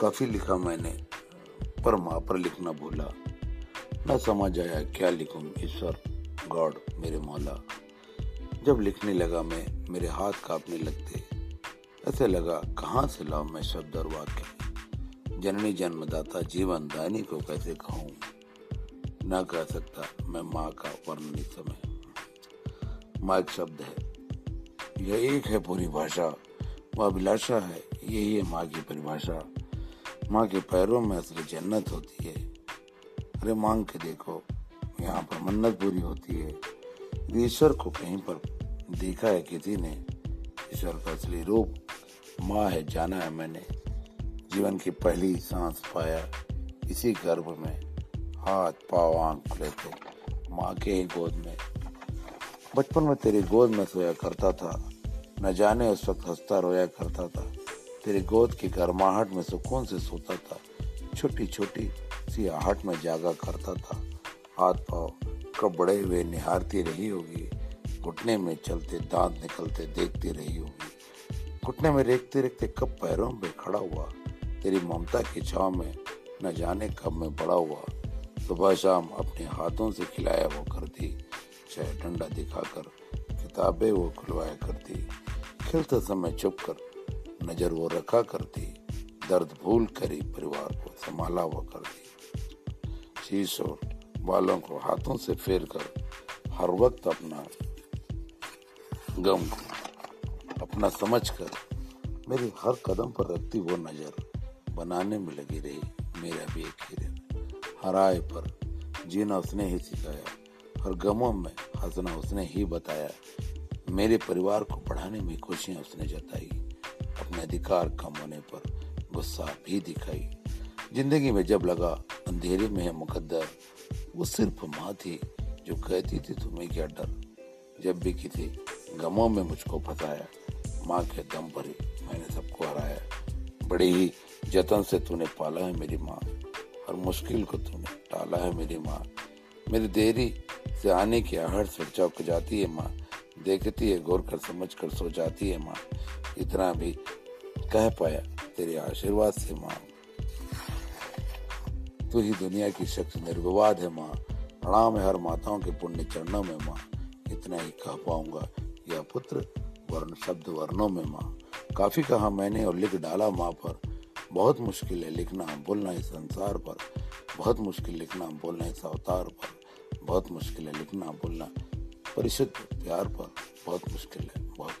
काफ़ी लिखा मैंने, पर माँ पर लिखना भूला। न समझ आया क्या लिखूं, ईश्वर, गॉड, मेरे मौला। जब लिखने लगा मैं, मेरे हाथ कांपने लगते। ऐसे लगा, कहाँ से लाऊं मैं शब्द और वाक्य? जननी जन्मदाता, जीवन दानी को कैसे कहूँ? न कह सकता मैं माँ का वर्णन समय। माँ एक शब्द है। यह एक है पूरी भाषा। वह अभिलाषा है। यही है माँ की परिभाषा। माँ के पैरों में असली जन्नत होती है। अरे मांग के देखो, यहाँ पर मन्नत पूरी होती है। ईश्वर को कहीं पर देखा है किसी ने, ईश्वर का असली रूप, माँ है, जाना है मैंने। जीवन की पहली सांस पाया, इसी गर्भ में हाथ, पाव, आँख खुले थे, माँ के ही गोद में। बचपन में तेरी गोद में सोया करता था, न जाने उस वक्त हंसता रोया करता था। तेरी गोद की गर्माहट में सुकून से सोता था। छोटी छोटी सी आहट में जागा करता था। हाथ पाव कब बड़े हुए निहारती रही होगी। घुटने में चलते दांत निकलते देखती रही होगी। घुटने में रेखते रेखते कब पैरों पे खड़ा हुआ। तेरी ममता की छाव में न जाने कब में बड़ा हुआ। सुबह शाम अपने हाथों से खिलाया वो करती। चाहे डंडा दिखाकर किताबें वो खुलवाया करती। खेलते समय चुप कर नज़र वो रखा करती, दर्द भूल करी परिवार को संभाला हुआ करती। शीश और बालों को हाथों से फेर कर हर वक्त अपना गम को अपना समझ कर मेरी हर कदम पर रखती वो नज़र बनाने में लगी रही, मेरा भी एक हिरन हर आय पर जीना उसने ही सिखाया, हर गमों में हंसना उसने ही बताया। मेरे परिवार को बढ़ाने में खुशियाँ उसने जताई। अधिकार कम होने पर गुस्सा भी दिखाई। ज़िंदगी में जब लगा अंधेरे में है मुकद्दर, वो सिर्फ़ माँ थी जो कहती थी तुम्हें क्या डर? जब भी किसी गमों में मुझको फंसाया। माँ के दम पर ही मैंने सबको हराया। बड़े ही जतन से तूने पाला है मेरी माँ, हर मुश्किल को तूने टाला है मेरी माँ। मेरी देरी से आने की आहट से चौक जाती है माँ, देखती है, गौर कर समझ कर सो जाती है माँ। इतना भी कह पाया तेरे आशीर्वाद से माँ तू ही दुनिया की शख्स निर्विवाद है माँ प्रणाम है हर माताओं के पुण्य चरणों में माँ इतना ही कह पाऊँगा यह पुत्र वर्ण शब्द वर्णों में माँ काफ़ी कहा मैंने और लिख डाला माँ पर बहुत मुश्किल है लिखना बोलना इस संसार पर बहुत मुश्किल लिखना बोलना इस अवतार पर बहुत मुश्किल है लिखना बोलना परिशुद्ध प्यार पर बहुत मुश्किल है बहुत